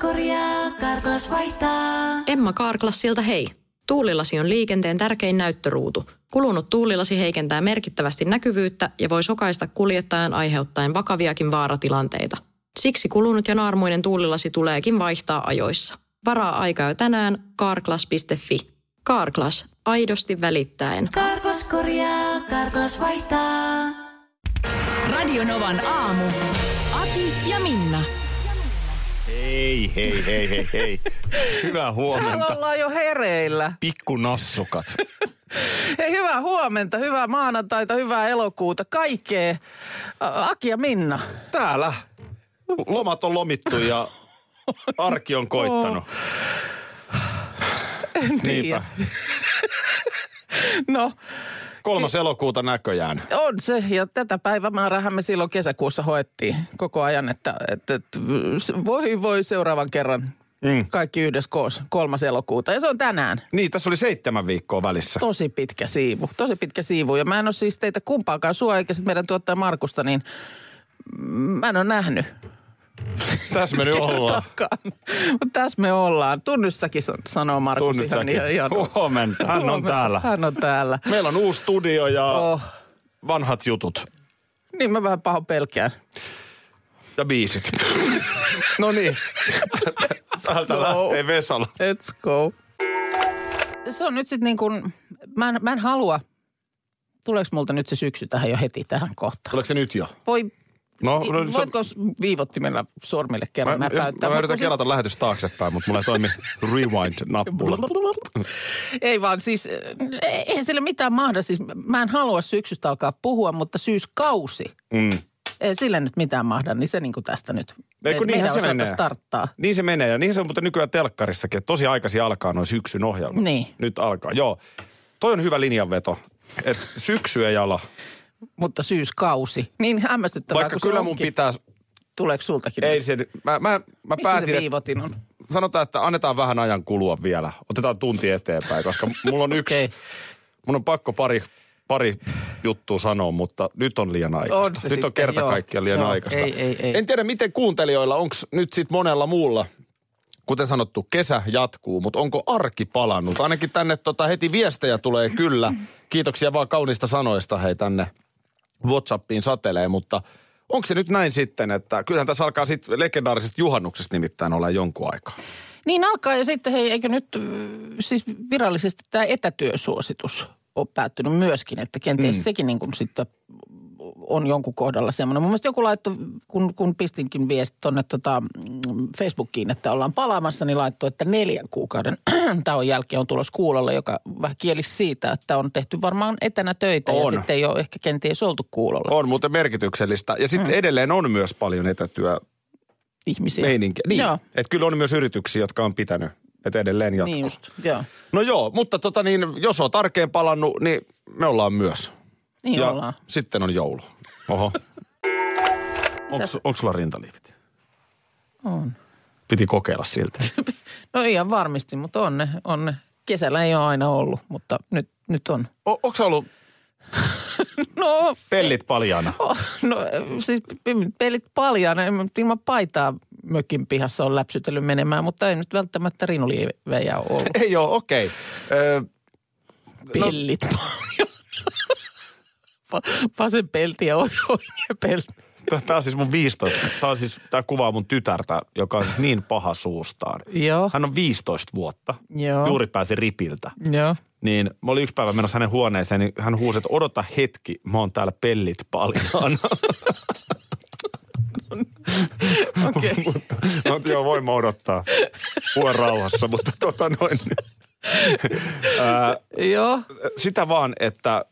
korjaa, Karklas vaihtaa. Emma Karklassilta hei. Tuulilasi on liikenteen tärkein näyttöruutu. Kulunut tuulilasi heikentää merkittävästi näkyvyyttä ja voi sokaista kuljettajan aiheuttaen vakaviakin vaaratilanteita. Siksi kulunut ja naarmuinen tuulilasi tuleekin vaihtaa ajoissa. Varaa aikaa jo tänään karklas.fi. Karklas, aidosti välittäen. Karklas korjaa, Karklas vaihtaa. Radionovan aamu. Ati ja Minna. Hei, hei, hei, hei, hei. Hyvää Täällä huomenta. ollaan jo hereillä. Pikkunassukat. Hei, hyvää huomenta, hyvää maanantaita, hyvää elokuuta, kaikkea. Aki ja Minna. Täällä lomat on lomittu ja arki on koittanut. En tiedä. No, Kolmas elokuuta näköjään. on se. Ja tätä päivämäärää me silloin kesäkuussa hoettiin koko ajan, että, että, että voi voi seuraavan kerran Mm. kaikki yhdessä koos, kolmas elokuuta. Ja se on tänään. Niin, tässä oli seitsemän viikkoa välissä. Tosi pitkä siivu, tosi pitkä siivu. Ja mä en ole siis teitä kumpaakaan, sua eikä sit meidän tuottaja Markusta, niin mä en ole nähnyt. Tässä me nyt ollaan. Mutta tässä me ollaan. Tunnyssakin san- sanoo Markus ihan, Tunnitsakin. ihan, ihan Huomenta. Hän on Huomenta. täällä. Hän on täällä. Meillä on uusi studio ja Oh. vanhat jutut Niin mä vähän paho pelkään. ja biisit. no niin. Täältä lähtee Vesala. Let's go. Se on nyt sitten niin kuin, mä en, mä en halua, tuleeko multa nyt se syksy tähän jo heti tähän kohtaan? Tuleeko se nyt jo? Voi, No, no se- voitko viivottimella sormille kerran Mä, näpäyttää? mä Mut yritän kun siis- kelata lähetys taaksepäin, mutta mulla ei toimi rewind-nappula. Ei vaan siis, eh, eihän sille mitään mahda. Siis mä en halua syksystä alkaa puhua, mutta syyskausi, Mm. ei sille nyt mitään mahda, niin se niin kuin tästä nyt Ei, kun meidän se menee. starttaa. Niin se menee. Ja niin se on mutta nykyään telkkarissakin, että tosi aikaisin alkaa noin syksyn ohjelma. Niin. Nyt alkaa. Joo. Toi on hyvä linjanveto. Että syksy ei ala. Mutta syyskausi, niin hämmästyttävää Vaikka kun se kyllä mun onkin. pitää... Tuleeko sultakin? Ei se... Mä, mä, mä Missä päätin, se että viivotin on? sanotaan, että annetaan vähän ajan kulua vielä. Otetaan tunti eteenpäin, koska mulla on yksi... Okei. Mun on pakko pari, pari juttua sanoa, mutta nyt on liian aikaista. On nyt on sitten, kerta joo. kaikkiaan liian Joo, aikaista. ei, ei, ei. En tiedä, miten kuuntelijoilla, onko nyt sitten monella muulla, kuten sanottu, kesä jatkuu, mutta onko arki palannut? Ainakin tänne tota, heti viestejä tulee kyllä. Kiitoksia vaan kaunista sanoista hei tänne Whatsappiin satelee, mutta onko se nyt näin sitten, että kyllähän tässä alkaa sitten legendaarisesta juhannuksesta nimittäin olla jonkun aikaa. Niin alkaa ja sitten hei, eikö nyt äh, siis virallisesti tämä etätyösuositus ole päättynyt myöskin, että kenties mm. sekin niin kuin sitten on jonkun kohdalla semmoinen. Mun mielestä joku laittoi, kun, kun pistinkin viesti tuonne tota mm, Facebookiin, että ollaan palaamassa, niin laittoi, että neljän kuukauden tauon jälkeen on tulossa kuulolla, joka vähän kielisi siitä, että on tehty varmaan etänä töitä On. ja sitten ei ole ehkä kenties oltu kuulolla On muuten merkityksellistä. Ja sitten mm. edelleen on myös paljon etätyö ihmisiä. meininkiä. Niin, että kyllä on myös yrityksiä, jotka on pitänyt, että edelleen jatkuu. niin just, joo. No joo, mutta tota niin, jos on tarkeen palannut, niin me ollaan myös. Niin ja ollaan. sitten on joulu. Oho. Onks, onks sulla rintaliivit? On. Piti kokeilla siltä. No ihan varmasti, mutta on ne, on ne. Kesällä ei ole aina ollut, mutta nyt, nyt on. O, onko ollut No, pellit paljana? no siis mä nyt ilman paitaa mökin pihassa on läpsytellyt menemään, mutta ei nyt välttämättä rinuliivejä ole ollut. Ei ole, okei. Okay. Pellit paljon. Va- Vasen pelti ja oikea pelti. Tämä on siis mun 15. Tämä on siis, tämä kuvaa mun tytärtä, joka on siis niin paha suustaan. Joo, Hän on 15 vuotta. Joo. Juuri pääsi ripiltä. joo. Niin mä olin yksi päivä menossa hänen huoneeseen, niin hän huusi, että odota hetki, mä oon täällä pellit paljon. Okei. mutta, mutta joo, voin mä odottaa puolen rauhassa, mutta tota noin. Ää, Joo. sitä vaan, että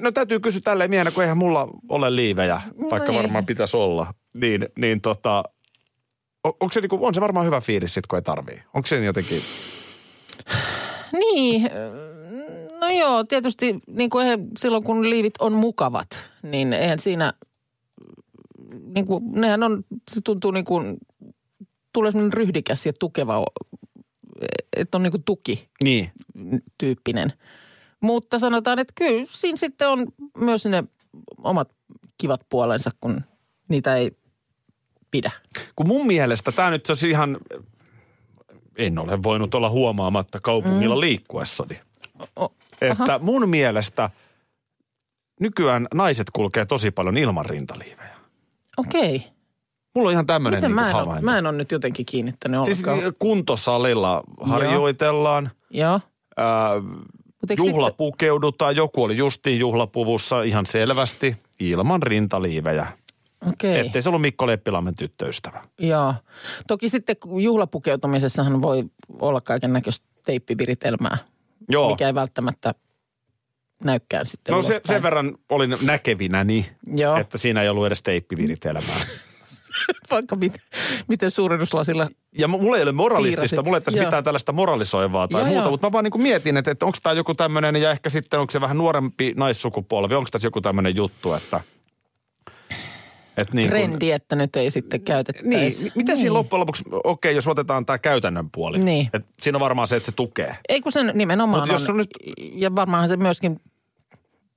no täytyy kysyä tälleen miehenä, kun eihän mulla ole liivejä, vaikka niin. varmaan pitäisi olla. Niin, niin tota, on, onko se, niinku, on se varmaan hyvä fiilis sit, kun ei tarvii? Onko se jotenkin, Niin, no joo, tietysti niin kuin eihän, silloin kun liivit on mukavat, niin eihän siinä, niin kuin, nehän on, se tuntuu niin kuin, tulee semmoinen ryhdikäs ja tukeva, että on niin kuin tuki niin, tyyppinen. Mutta sanotaan, että kyllä siinä sitten on myös ne omat kivat puolensa, kun niitä ei pidä. kun mun mielestä tämä nyt olisi ihan en ole voinut olla huomaamatta kaupungilla mm. liikkuessani. O- Että mun mielestä nykyään naiset kulkee tosi paljon ilman rintaliivejä. Okei. Mulla on ihan tämmöinen Miten niin mä, en ole, mä en ole nyt jotenkin kiinnittänyt siis ollenkaan. kuntosalilla harjoitellaan, Joo. Mut eikö juhlapukeudutaan. Joku oli justiin juhlapuvussa ihan selvästi ilman rintaliivejä. Okei. Ettei se ollut Mikko Leppilammen tyttöystävä. Joo. Toki sitten juhlapukeutumisessahan voi olla kaiken näköistä teippiviritelmää, Joo. mikä ei välttämättä näykään sitten No se, sen verran olin näkevinäni, Joo. että siinä ei ollut edes teippiviritelmää. Vaikka mit, miten suurennuslasilla Ja mu- mulla ei ole moralistista, Piirasit. mulla ei tässä Joo. mitään tällaista moralisoivaa tai Joo, muuta, joo. mutta mä vaan niin mietin, että, että onko tämä joku tämmöinen, ja ehkä sitten onko se vähän nuorempi naissukupolvi, onko tässä joku tämmöinen juttu, että... että niin kun- trendi, että nyt ei sitten Niin, käytettäisi. mi- miten siinä loppujen lopuksi, okei, jos otetaan tämä käytännön puoli. Niin. Et siinä on varmaan se, että se tukee. Ei kun sen nimenomaan Mut jos on, on nyt- ja varmaanhan se myöskin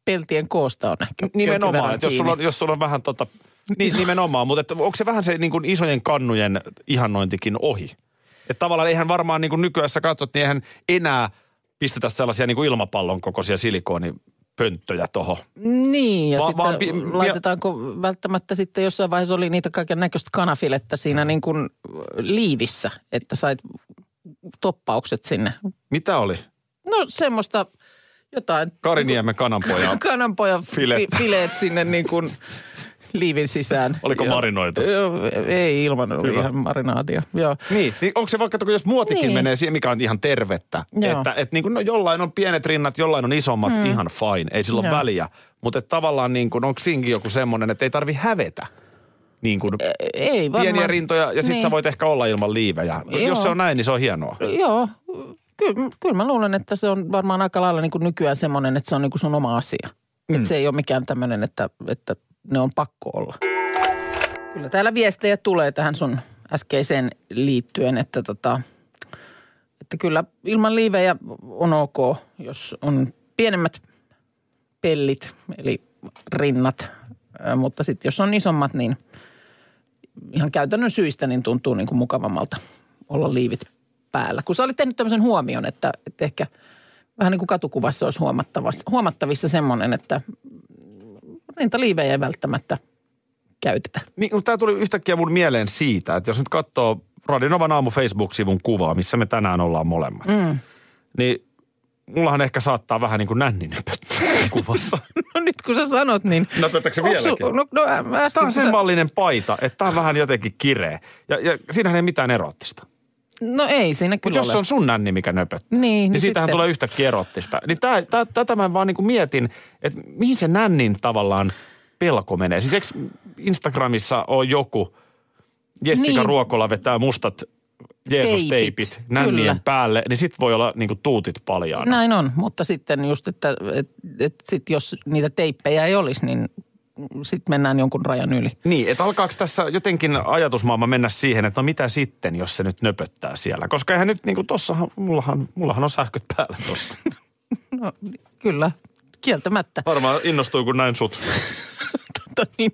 peltien koosta on ehkä Nimenomaan, että jos sulla, on, jos sulla on vähän tota, niin nimenomaan, mutta että onko se vähän se niin kuin isojen kannujen ihannointikin ohi? Että tavallaan eihän varmaan niin kuin nykyään katsot, niin eihän enää pistetä sellaisia niin kuin ilmapallon kokoisia silikonipönttöjä tuohon. Niin, ja Va- sitten vaan pi- laitetaanko välttämättä sitten jossain vaiheessa oli niitä kaiken näköistä kanafiletta siinä niin kuin liivissä, että sait toppaukset sinne. Mitä oli? No semmoista jotain Kariniemen kananpoja. kananpojan File. fi, fileet sinne niin kuin liivin sisään. Oliko Ja- marinoitu? Joo, ei ilman, oli Hyvä. ihan marinaadia. Joo. Niin, niin onko se vaikka, jos muotikin Niin. menee siihen, mikä on ihan tervettä, Joo. että et niin kuin, no jollain on pienet rinnat, jollain on isommat, mm. ihan fine, ei sillä ole Joo. väliä. Mutta tavallaan niin kuin, onko siinkin joku semmoinen, että ei tarvi hävetä niin kuin Ei varmaan. pieniä rintoja ja sit Niin. sä voit ehkä olla ilman liivejä. Joo. Jos se on näin, niin se on hienoa. Joo, kyllä, kyllä mä luulen, että se on varmaan aika lailla niin kuin nykyään semmoinen, että se on niin kuin sun oma asia. Mm. Että se ei ole mikään tämmöinen, että, että ne on pakko olla. Kyllä täällä viestejä tulee tähän sun äskeiseen liittyen, että, tota, että kyllä ilman liivejä on ok, jos on pienemmät pellit, eli rinnat. Mutta sitten jos on isommat, niin ihan käytännön syistä niin tuntuu niin kuin mukavammalta olla liivit päällä. Kun sä olit tehnyt tämmöisen huomion, että, että ehkä vähän niin kuin katukuvassa olisi huomattavissa, huomattavissa semmoinen, että rintaliivejä ei välttämättä käytetä. Niin, mutta tämä tuli yhtäkkiä mun mieleen siitä, että jos nyt katsoo Radinovan aamu Facebook-sivun kuvaa, missä me tänään ollaan molemmat, mm. niin mullahan ehkä saattaa vähän niin kuin nänninen kuvassa. No nyt kun sä sanot, niin... Näpötätkö Onks vieläkin? su- No, no äsken, Tämä on sen mallinen paita, että tämä on vähän jotenkin kireä. Ja, ja siinähän ei mitään erottista. No ei siinä kyllä jos ole. se on sun nänni, mikä nöpöttää, Niin, niin, niin siitähän sitten- tulee yhtäkkiä erottista. Niin tää, tää, tätä mä vaan niin mietin, että mihin se nännin tavallaan pelko menee. Siis eikö Instagramissa on joku, Jessica Niin. Ruokola vetää mustat Jeesus-teipit Teipit, nännien kyllä. päälle, niin sit voi olla niin tuutit paljaana. Näin on, mutta sitten just, että et, et sit jos niitä teippejä ei olisi, niin sitten mennään jonkun rajan yli. Niin, että alkaako tässä jotenkin ajatusmaailma mennä siihen, että no mitä sitten, jos se nyt nöpöttää siellä? Koska eihän nyt niin kuin tossahan, mullahan, mullahan on sähköt päällä tossa. No kyllä, kieltämättä. Varmaan innostui, kun näin sut. Tota niin.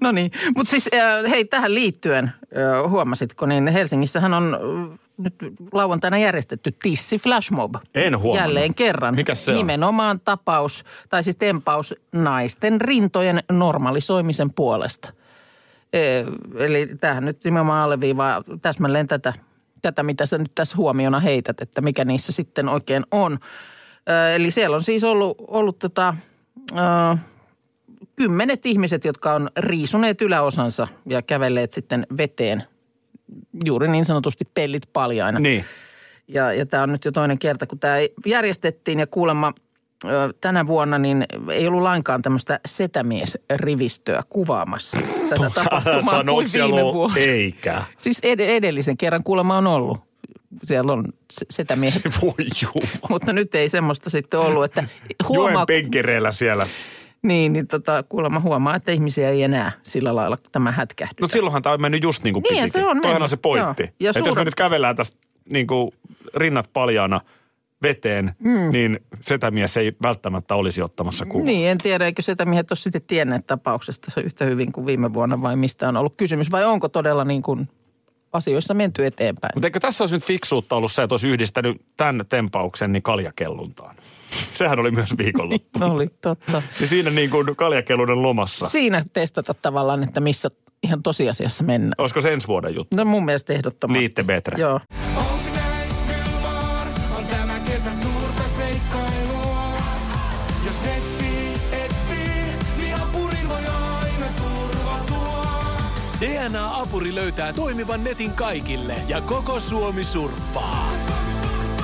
No niin, mutta siis äh, hei tähän liittyen, äh, huomasitko, niin Helsingissähän on äh, nyt lauantaina järjestetty Tissi Flashmob. En huomannut. Jälleen kerran. Mikäs se on? Nimenomaan tapaus, tai siis tempaus naisten rintojen normalisoimisen puolesta. Eli tämähän nyt nimenomaan alleviivaa täsmälleen tätä, tätä, mitä sä nyt tässä huomiona heität, että mikä niissä sitten oikein on. Eli siellä on siis ollut, ollut tota, ö, kymmenet ihmiset, jotka on riisuneet yläosansa ja kävelleet sitten veteen juuri niin sanotusti pellit paljaina. Niin. Ja, ja tämä on nyt jo toinen kerta, kun tämä järjestettiin ja kuulemma tänä vuonna niin ei ollut lainkaan tämmöistä setämiesrivistöä kuvaamassa tätä tapahtumaa kuin viime vuonna. Eikä. Siis ed- edellisen kerran kuulemma on ollut. Siellä on se- setämiehet, Voi jumala. mutta nyt ei semmoista sitten ollut, että Joen huomaa, penkereillä siellä. niin, niin tota, kuulemma huomaa, että ihmisiä ei enää sillä lailla tämä hätkähdy. No silloinhan tämä on mennyt just niin kuin Niin, pitikin. se on Toihan on se pointti. Joo. Ja Että jos me suuret- nyt kävellään tästä niin kuin rinnat paljaana veteen, mm. niin setämies ei välttämättä olisi ottamassa kuvaa. Niin, en tiedä, eikö setämiehet ole sitten tienneet tapauksesta se yhtä hyvin kuin viime vuonna vai mistä on ollut kysymys. Vai onko todella niin kuin asioissa menty eteenpäin. Mutta eikö tässä olisi nyt fiksuutta ollut se, että olisi yhdistänyt tämän tempauksen niin kaljakelluntaan? Sehän oli myös viikonloppu. Oli totta. Ja siinä niin kuin kaljakellunen lomassa. Siinä testata tavallaan, että missä ihan tosiasiassa mennään. Olisiko se ensi vuoden juttu? No mun mielestä ehdottomasti. Liitte betre. Joo. niin. DNA-apuri löytää toimivan netin kaikille ja koko Suomi surffaa.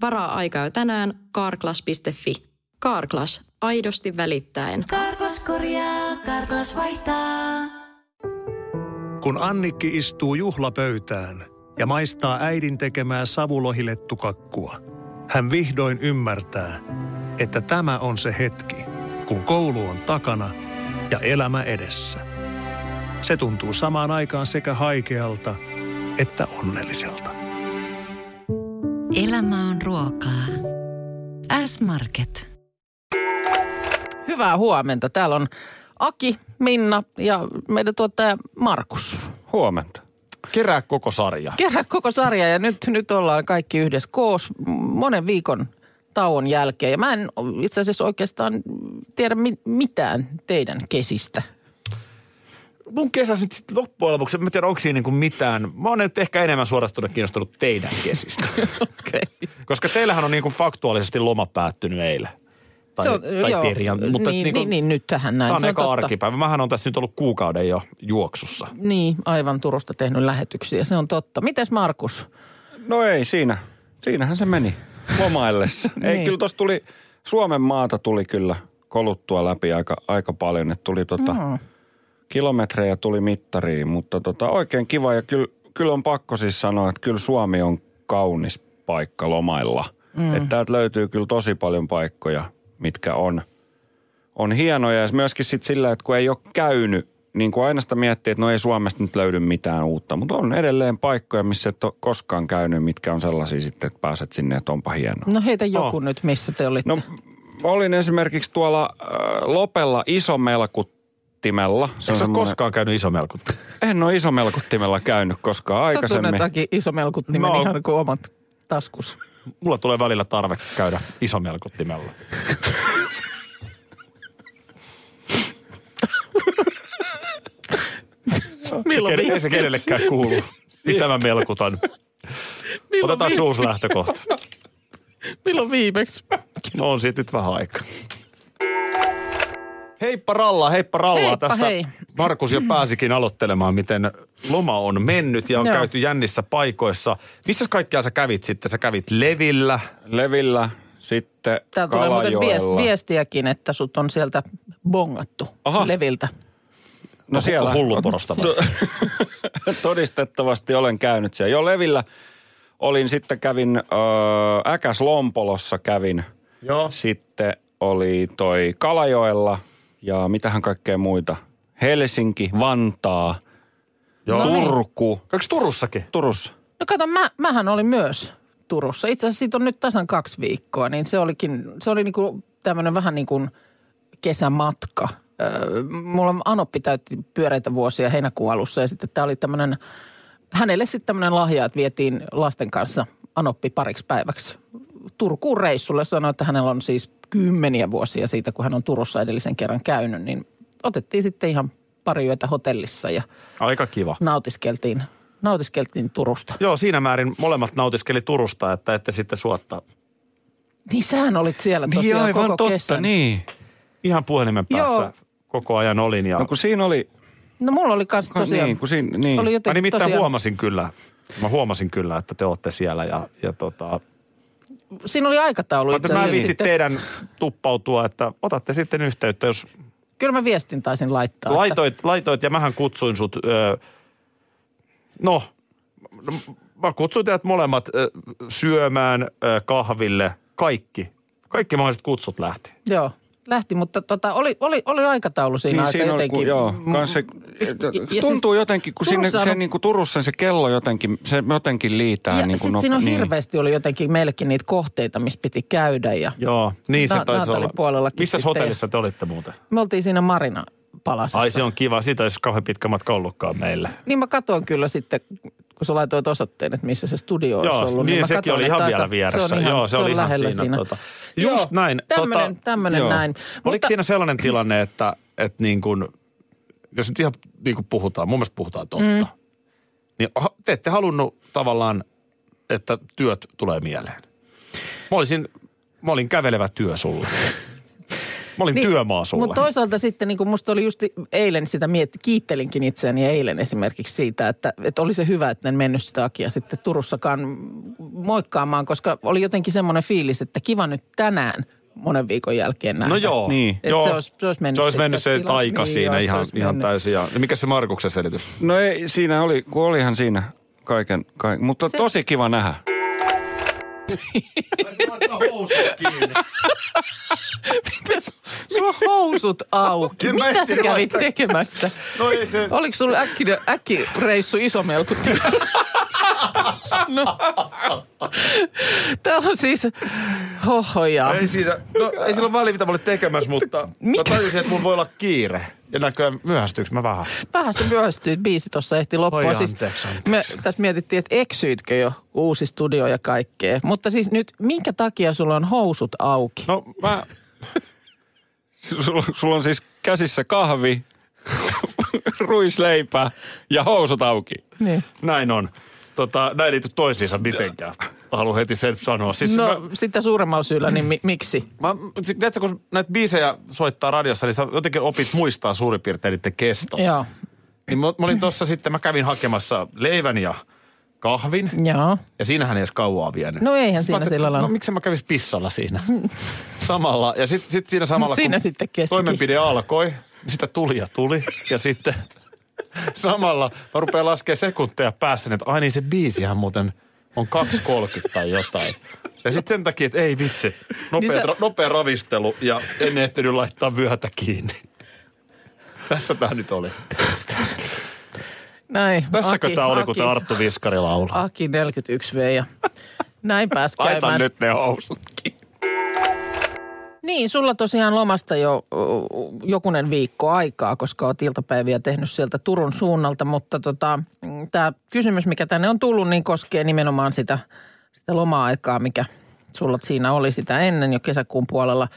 Varaa aikaa jo tänään karklas.fi. Karklas, aidosti välittäen. Karklas korjaa, Karklas vaihtaa. Kun Annikki istuu juhlapöytään ja maistaa äidin tekemää savulohilettukakkua, hän vihdoin ymmärtää, että tämä on se hetki, kun koulu on takana ja elämä edessä. Se tuntuu samaan aikaan sekä haikealta että onnelliselta. Elämä on ruokaa. S-Market. Hyvää huomenta. Täällä on Aki, Minna ja meidän tuottaja Markus. Huomenta. Kerää koko sarja. Kerää koko sarja ja nyt, nyt ollaan kaikki yhdessä koos monen viikon tauon jälkeen. Ja mä en itse asiassa oikeastaan tiedä mi- mitään teidän kesistä. Mun kesä nyt sit loppujen lopuksi, mä en tiedä onko siinä niinku mitään. Mä oon nyt ehkä enemmän suorastunut kiinnostunut teidän kesistä. Okei. Koska teillähän on niinku faktuaalisesti loma päättynyt eilen. Tai, Se on- tai joo, perjantai. Mutta niin, niinku, niin, niin, nyt tähän näin. Tämä on Se on eka totta. arkipäivä. Mähän on tässä nyt ollut kuukauden jo juoksussa. Niin, aivan Turusta tehnyt lähetyksiä. Se on totta. Mites Markus? No ei siinä. Siinähän se meni lomaillessa. ei, Niin. kyllä tuossa tuli, Suomen maata tuli kyllä koluttua läpi aika, aika paljon. Että tuli tota, Mm. Kilometrejä tuli mittariin, mutta tota, oikein kiva. Ja kyllä, kyllä on pakko siis sanoa, että kyllä Suomi on kaunis paikka lomailla. Mm. Että täältä löytyy kyllä tosi paljon paikkoja, mitkä on, on hienoja. Ja myöskin sitten sillä, että kun ei ole käynyt, niin kuin aina sitä miettii, että no ei Suomesta nyt löydy mitään uutta. Mutta on edelleen paikkoja, missä et ole koskaan käynyt, mitkä on sellaisia sitten, että pääset sinne, että onpa hienoa. No heitä joku nyt, missä te olitte. No olin esimerkiksi tuolla äh, Lopella isomelkuttimella. Se Eikö sä ole semmoinen- koskaan käynyt isomelkut? En ole isomelkuttimella käynyt koskaan Sä aikaisemmin. tunnet Aki iso melkuttimen No. ihan kuin omat taskus. Mulla tulee välillä tarve käydä isomelkuttimella. Milloin Ei se viimeksi? kenellekään kuulu. Mitä mä melkutan? Milloin, Otetaanko viime- uusi lähtökohta? milloin viimeksi? No on siitä nyt vähän aikaa. Heippa Ralla, heippa Ralla. Heippa, Tässä hei. Markus jo pääsikin aloittelemaan, miten loma on mennyt ja on Joo. käyty jännissä paikoissa. Missä kaikkialla sä kävit sitten? Sä kävit Levillä. Levillä, sitten Täällä tulee muuten viest, viestiäkin, että sut on sieltä bongattu Aha. Leviltä. No siellä Hulluporosta vai? todistettavasti olen käynyt siellä. Jo Levillä olin sitten kävin ö, Äkäs Lompolossa kävin. Joo. Sitten oli toi Kalajoella ja mitähän kaikkea muita. Helsinki, Vantaa, Joo. No niin. Turku. Käykö Turussakin? Turussa. No kato, mä, mähän olin myös Turussa. Itse asiassa siitä on nyt tasan kaksi viikkoa, niin se olikin, se oli niinku tämmöinen vähän niin kuin kesämatka. Öö, mulla Anoppi täytti pyöreitä vuosia heinäkuun alussa ja sitten tämä oli tämmöinen, hänelle sitten tämmöinen lahja, että vietiin lasten kanssa Anoppi pariksi päiväksi Turkuun reissulle. Sanoi, että hänellä on siis kymmeniä vuosia siitä, kun hän on Turussa edellisen kerran käynyt, niin otettiin sitten ihan pari yötä hotellissa ja Aika kiva. nautiskeltiin, nautiskeltiin Turusta. Joo, siinä määrin molemmat nautiskeli Turusta, että ette sitten suotta Niin sähän olit siellä tosiaan Niin aivan koko totta, kesän. niin. ihan puhelimen päässä Joo. koko ajan olin. Ja No kun siinä oli, No mulla oli kans tosiaan, niin, kun siinä, niin. oli mä jotenkin nimittäin tosiaan, huomasin kyllä, mä huomasin kyllä, että te olette siellä ja, ja tota, siinä oli aikataulu mä, itse mä asiassa viitin sitten. teidän tuppautua, että otatte sitten yhteyttä, jos Kyllä mä viestin taisin laittaa. että- laitoit, laitoit ja mähän kutsuin sut, öö, no, mä kutsuin teidät molemmat ö, syömään, ö, kahville, kaikki. Kaikki mahdolliset kutsut lähti. Joo, lähti, mutta tota, oli, oli, oli aikataulu siinä Niin aika siinä oli, jotenkin. kun, joo, mm, kans se, ja tuntuu siis jotenkin, kun sinne, Turussa se on- niin kuin Turussa se kello jotenkin, se jotenkin liitää. Ja niin kuin sitten siinä on niin. hirveästi oli jotenkin meillekin niitä kohteita, missä piti käydä ja Joo, niin se Na- taisi olla. Missä sitten. hotellissa te olitte muuten? me oltiin siinä Marina palasessa. Ai se on kiva. Siitä ei olisi kauhean pitkä matka ollutkaan meille. Niin mä katsoin kyllä sitten, kun sä laitoit osoitteen, että missä se studio olisi Joo, ollut. niin, mä sekin katsoin, oli ihan aika- vielä vieressä. Se on ihan, Joo, se oli ihan lähellä siinä, tota. Just Joo, näin, Tämmönen, tota, tämmönen joo. näin. Oliko siinä sellainen tilanne, että, että niin kuin, jos nyt ihan niin kuin puhutaan, mun mielestä puhutaan totta, mm. niin te ette halunnut tavallaan, että työt tulee mieleen. Mä olisin, mä olin kävelevä työ sulle. Mä olin niin, työmaa sulle. Mutta toisaalta sitten niin kuin musta oli just eilen sitä mietti, kiittelinkin itseäni eilen esimerkiksi siitä, että, että oli se hyvä, että en mennyt sitä Akia sitten Turussakaan moikkaamaan, koska oli jotenkin semmoinen fiilis, että kiva nyt tänään monen viikon jälkeen nähdä. No joo. Niin. Et joo. se olisi- se olisi mennyt se, olisi mennyt se tila- taika niin, siinä joo, ihan, olisi ihan mennyt. täysin. Ja, ja mikä se Markuksen selitys? No ei, siinä oli, kun olihan siinä kaiken, kaiken mutta Se- tosi kiva nähdä. Mitäs? Sulla on housut auki. En mä Mitä sä kävit laittaa- tekemässä? No ei se... Oliko sulla äkki, äkki reissu iso melku? no. Täällä on siis hohoja. Ei siitä, no ei sillä ole väliä, mitä mä olin tekemässä, mutta mä tajusin, että mun voi olla kiire. Ja näköjään myöhästyykö mä vähän? Vähän se myöhästyi, biisi tuossa ehti loppua. Oi, siis anteeksi, anteeksi. Me tässä mietittiin, että eksyitkö jo uusi studio ja kaikkea. Mutta siis nyt, minkä takia sulla on housut auki? No mä, Sulla, sulla on siis käsissä kahvi, ruisleipä ja housut auki. Niin. näin on. Tota, näin liity toisiinsa mitenkään. Mä haluan heti sen sanoa. Siis No mä, sitä suuremmalla syyllä, niin mi- miksi? mä, tiedätkö, kun näitä biisejä soittaa radiossa, niin sä jotenkin opit muistaa suurin piirtein niiden kestot. Joo. Niin mä, mä olin tossa sitten, mä kävin hakemassa leivän ja kahvin. Joo. Ja siinähän ei edes kauaa vienyt. No eihän Sitten siinä sillä lailla. No miksi mä kävis pissalla siinä? samalla. Ja sitten sit siinä samalla, siinä kun sitten kestikin. toimenpide alkoi, niin sitä tuli ja tuli. Ja sitten samalla mä rupean laskemaan sekunteja päässä, että ai niin se biisihän muuten on 2.30 tai jotain. Ja sitten sen takia, että ei vitsi, nopea, Niin sä- nopea ravistelu ja en ehtinyt laittaa vyötä kiinni. Tässä tämä nyt oli. Näin. Tässäkö tämä oli, kun tämä Arttu Viskari laulaa? Aki 41V ja näin pääs Laita käymään. nyt ne housutkin. Niin, sulla tosiaan lomasta jo jokunen viikko aikaa, koska olet iltapäiviä tehnyt sieltä Turun suunnalta, mutta tota, tämä kysymys, mikä tänne on tullut, niin koskee nimenomaan sitä, sitä loma-aikaa, mikä sulla siinä oli sitä ennen jo kesäkuun puolella.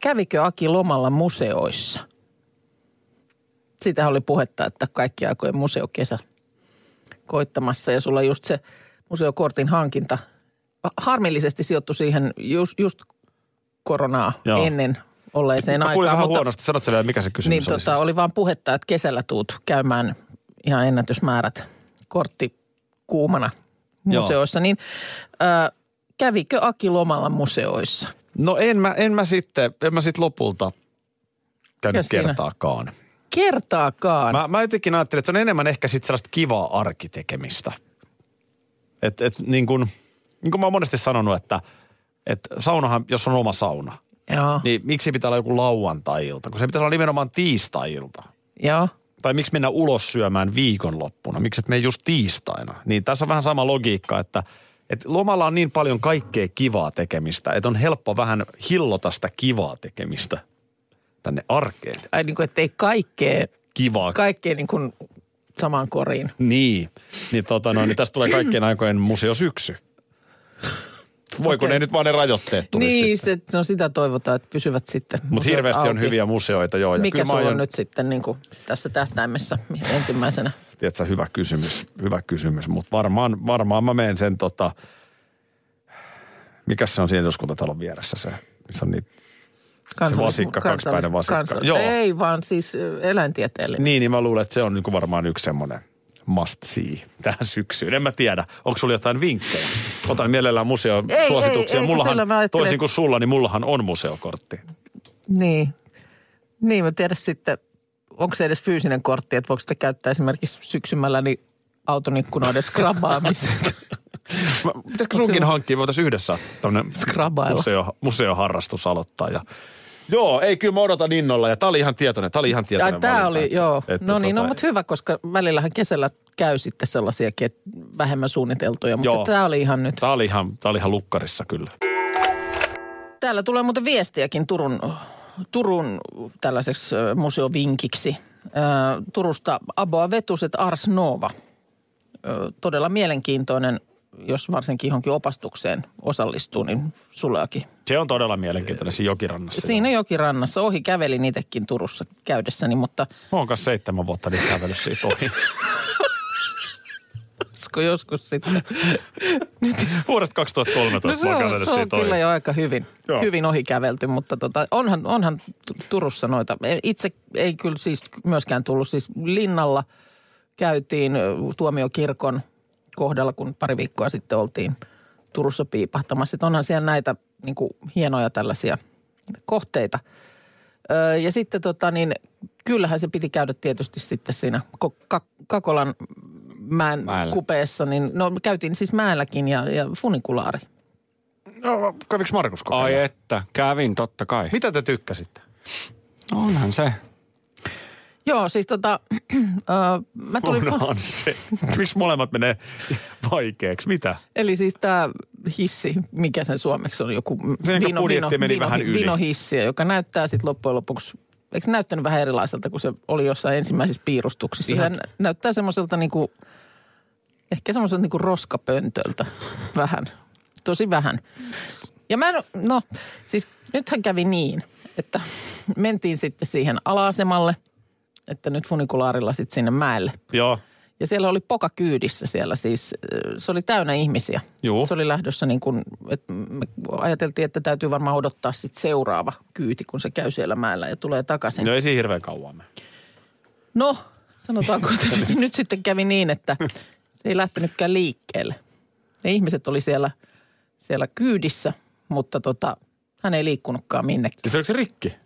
Kävikö Aki lomalla museoissa? Siitä oli puhetta, että kaikki aikojen museokesä koittamassa ja sulla just se museokortin hankinta harmillisesti sijoittui siihen just, just koronaa Joo. Joo. ennen olleeseen Mä aikaan. vähän mutta, huonosti. Sanotko sä vielä, mikä se kysymys Niin oli? tota, siis? oli vaan puhetta, että kesällä tuut käymään ihan ennätysmäärät kortti kuumana Joo. museoissa. Niin äh, kävikö Aki lomalla museoissa? No en mä, en mä sitten, en mä sitten lopulta käynyt Mikäs siinä? kertaakaan. Kertaakaan. Mä, mä jotenkin ajattelin, että se on enemmän ehkä sitten sellaista kivaa arkitekemistä. Et, et niin kuin, niin kuin mä oon monesti sanonut, että, että saunahan, jos on oma sauna, Joo, niin miksi pitää olla joku lauantai-ilta, kun se pitää olla nimenomaan tiistai-ilta. joo. Tai miksi mennä ulos syömään viikonloppuna, miksi et mene just tiistaina. Niin tässä on vähän sama logiikka, että, että lomalla on niin paljon kaikkea kivaa tekemistä, että on helppo vähän hillota sitä kivaa tekemistä tänne arkeen. Ai niin kuin, että ei kaikkea, Kivaa. kaikkea niin kuin samaan koriin. Niin, niin, tota noin, niin tästä tulee kaikkien aikojen museosyksy. Voiko Okei. ne nyt vaan ne rajoitteet tulisi Niin, sitten? se, no sitä toivotaan, että pysyvät sitten. Mutta hirveästi on auki. hyviä museoita, joo. Ja Mikä sulla on nyt sitten niin kuin tässä tähtäimessä ensimmäisenä? Tiedätkö, hyvä kysymys, hyvä kysymys. Mutta varmaan, varmaan mä menen sen tota, mikä se on siinä eduskuntatalon vieressä se, missä on niitä Kansallis- vasikka, kaksipäinen vasikka. kansallis- Joo. Ei, vaan siis eläintieteellinen. Niin, niin mä luulen, että se on niinku varmaan yksi semmoinen must see tähän syksyyn. En mä tiedä, onko sulla jotain vinkkejä? Otan mielellään museon Ei, suosituksia. ei, ei, mullahan, toisin kuin sulla, niin mullahan on museokortti. Niin. Niin, mä tiedän sitten, onko se edes fyysinen kortti, että voiko sitä käyttää esimerkiksi syksymällä niin auton ikkunoiden skrabaamiset. Mä- Pitäisikö sunkin hankkia, voitaisiin yhdessä Skrabailla. museo, museoharrastus aloittaa. Ja... Joo, ei kyllä mä odotan innolla ja tää oli ihan tietoinen, tää oli ihan tietoinen Ja valinta, oli, joo. että no niin, no tota- mutta hyvä, koska välillähän kesällä käy sitten sellaisiakin, että vähemmän suunniteltuja, mutta Joo. tämä oli ihan nyt. Tää oli ihan, tää oli ihan lukkarissa kyllä. Täällä tulee muuten viestiäkin Turun, Turun tällaiseksi museovinkiksi. Turusta Aboa Vetuset Ars Nova. Todella mielenkiintoinen, jos varsinkin johonkin opastukseen osallistuu, niin sulleakin. Se on todella mielenkiintoinen siinä jokirannassa. Siinä jokirannassa ohi kävelin itsekin Turussa käydessäni, mutta Mä oon kanssa seitsemän vuotta nyt kävellyt siitä ohi. olisiko joskus sitten Vuodesta 2013 No se on, se on siitä ohi. kyllä jo aika hyvin, Joo. hyvin ohi kävelty, mutta tota, onhan, onhan Tu- Turussa noita. Itse ei kyllä siis myöskään tullut siis linnalla. Käytiin tuomiokirkon kohdalla, kun pari viikkoa sitten oltiin Turussa piipahtamassa. Että onhan siellä näitä niin kuin, hienoja tällaisia kohteita. Öö, ja sitten tota niin, kyllähän se piti käydä tietysti sitten siinä Ko- Ka- Kakolan mäen Mäellä. kupeessa. Niin, no me käytiin siis mäelläkin ja, ja funikulaari. No, käviks Markus Ai kokeilemaan? että, kävin totta kai. Mitä te tykkäsitte? No onhan se. Joo, siis tota, äh, mä tulin, Onhan se. Miksi molemmat menee vaikeaksi? Mitä? eli siis tämä hissi, mikä sen suomeksi on, joku Sen budjetti meni vähän yli. vinohissi, joka näyttää sitten loppujen lopuksi, eikö se näyttänyt vähän erilaiselta kuin se oli jossain ensimmäisissä piirustuksissa. Ihan- Se nä- näyttää semmoiselta niinku, ehkä semmoiselta niinku roskapöntöltä vähän, tosi vähän. Ja mä en, no siis nythän kävi niin, että mentiin sitten siihen ala-asemalle, että nyt funikulaarilla sitten sinne mäelle. Joo. Ja siellä oli poka kyydissä siellä siis, äh, se oli täynnä ihmisiä. Juu. Se oli lähdössä niin kuin, että me ajateltiin, että täytyy varmaan odottaa sitten seuraava kyyti, kun se käy siellä mäellä ja tulee takaisin. No ei siinä hirveän kauan mene. No, sanotaanko, että nyt, nyt sitten kävi niin, että se ei lähtenytkään liikkeelle. Ne ihmiset oli siellä, siellä kyydissä, mutta tota, hän ei liikkunutkaan minnekin. Siis oliko se rikki?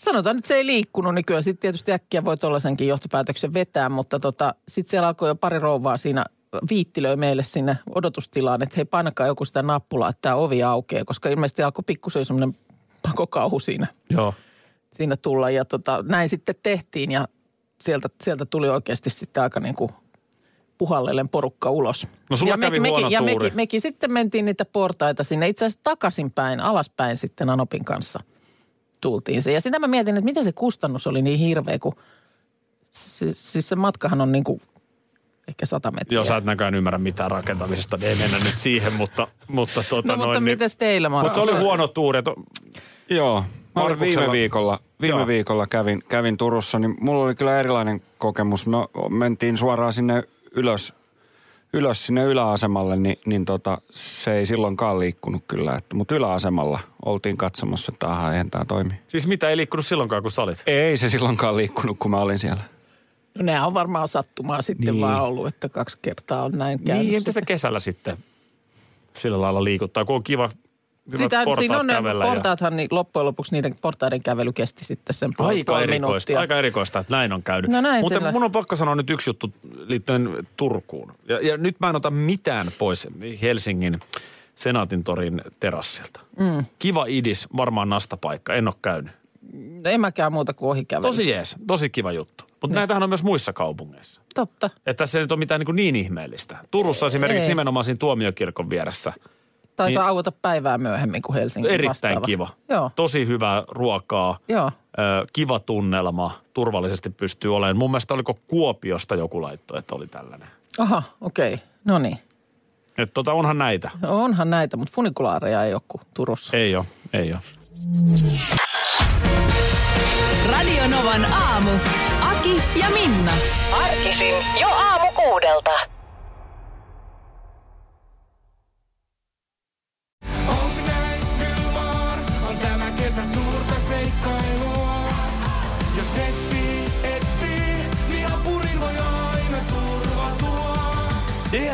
No sanotaan, että se ei liikkunut, niin kyllä sitten tietysti äkkiä voi tuollaisenkin johtopäätöksen vetää, mutta tota, sitten siellä alkoi jo pari rouvaa siinä viittilöi meille sinne odotustilaan, että hei painakaa joku sitä nappulaa, että tämä ovi aukeaa, koska ilmeisesti alkoi pikkusen semmoinen pakokauhu siinä, Joo. siinä tulla ja tota, näin sitten tehtiin ja sieltä, sieltä tuli oikeasti sitten aika niin kuin puhallellen porukka ulos. No sulla ja kävi huono ja tuuri. mekin, mekin sitten mentiin niitä portaita sinne itse asiassa takaisinpäin, alaspäin sitten Anopin kanssa tultiin se. Ja sitä mä mietin, että miten se kustannus oli niin hirveä, kun siis, siis se matkahan on niin kuin ehkä sata metriä. Joo, sä et näköjään ymmärrä mitään rakentamisesta, niin ei mennä nyt siihen, mutta, mutta tota No mutta noin, niin, mites teillä, Markus? mutta se oli huono tuuri. Että, Joo. Mä olin viime viikolla, viime Joo. viikolla kävin, kävin Turussa, niin mulla oli kyllä erilainen kokemus. Me mentiin suoraan sinne ylös, ylös sinne yläasemalle, niin, niin tota, se ei silloinkaan liikkunut kyllä. Että, mutta yläasemalla oltiin katsomassa, että aha, eihän tämä toimi. siis mitä ei liikkunut silloinkaan, kun sä olit? Ei se silloinkaan liikkunut, kun mä olin siellä. No nämä on varmaan sattumaa sitten Niin. vaan ollut, että kaksi kertaa on näin käynyt. Niin, entä sitä kesällä sitten sillä lailla liikuttaa, kun on kiva, Sitä, siinä on ne kävellä. ja- portaathan, niin loppujen lopuksi niiden portaiden kävely kesti sitten sen puoli, Aika puoli erikoista, aika erikoista, että näin on käynyt. No näin Mutta siellä. mun on pakko sanoa nyt yksi juttu liittyen Turkuun. Ja, ja nyt mä en ota mitään pois Helsingin Senaatin torin terassilta. Mm. Kiva idis, varmaan nastapaikka, en ole käynyt. En mäkään muuta kuin ohikävely. Tosi jees, tosi kiva juttu. Mutta näitähän on myös muissa kaupungeissa. Totta. Että tässä ei nyt ole mitään niin, niin ihmeellistä. Turussa esimerkiksi Ei. nimenomaan siinä tuomiokirkon vieressä. Tai Niin. saa aueta päivää myöhemmin kuin Helsingin Erittäin vastaava. kiva. Joo, Tosi hyvää ruokaa. joo. Ö, kiva tunnelma, turvallisesti pystyy olemaan. Mun mielestä oliko Kuopiosta joku laitto, että oli tällainen. Aha, okei. Okay. No niin. Että tota, onhan näitä. No onhan näitä, mutta funikulaareja ei ole kuin Turussa. Ei ole, ei ole. Radio Novan aamu. Aki ja Minna. Arkisin jo aamu kuudelta.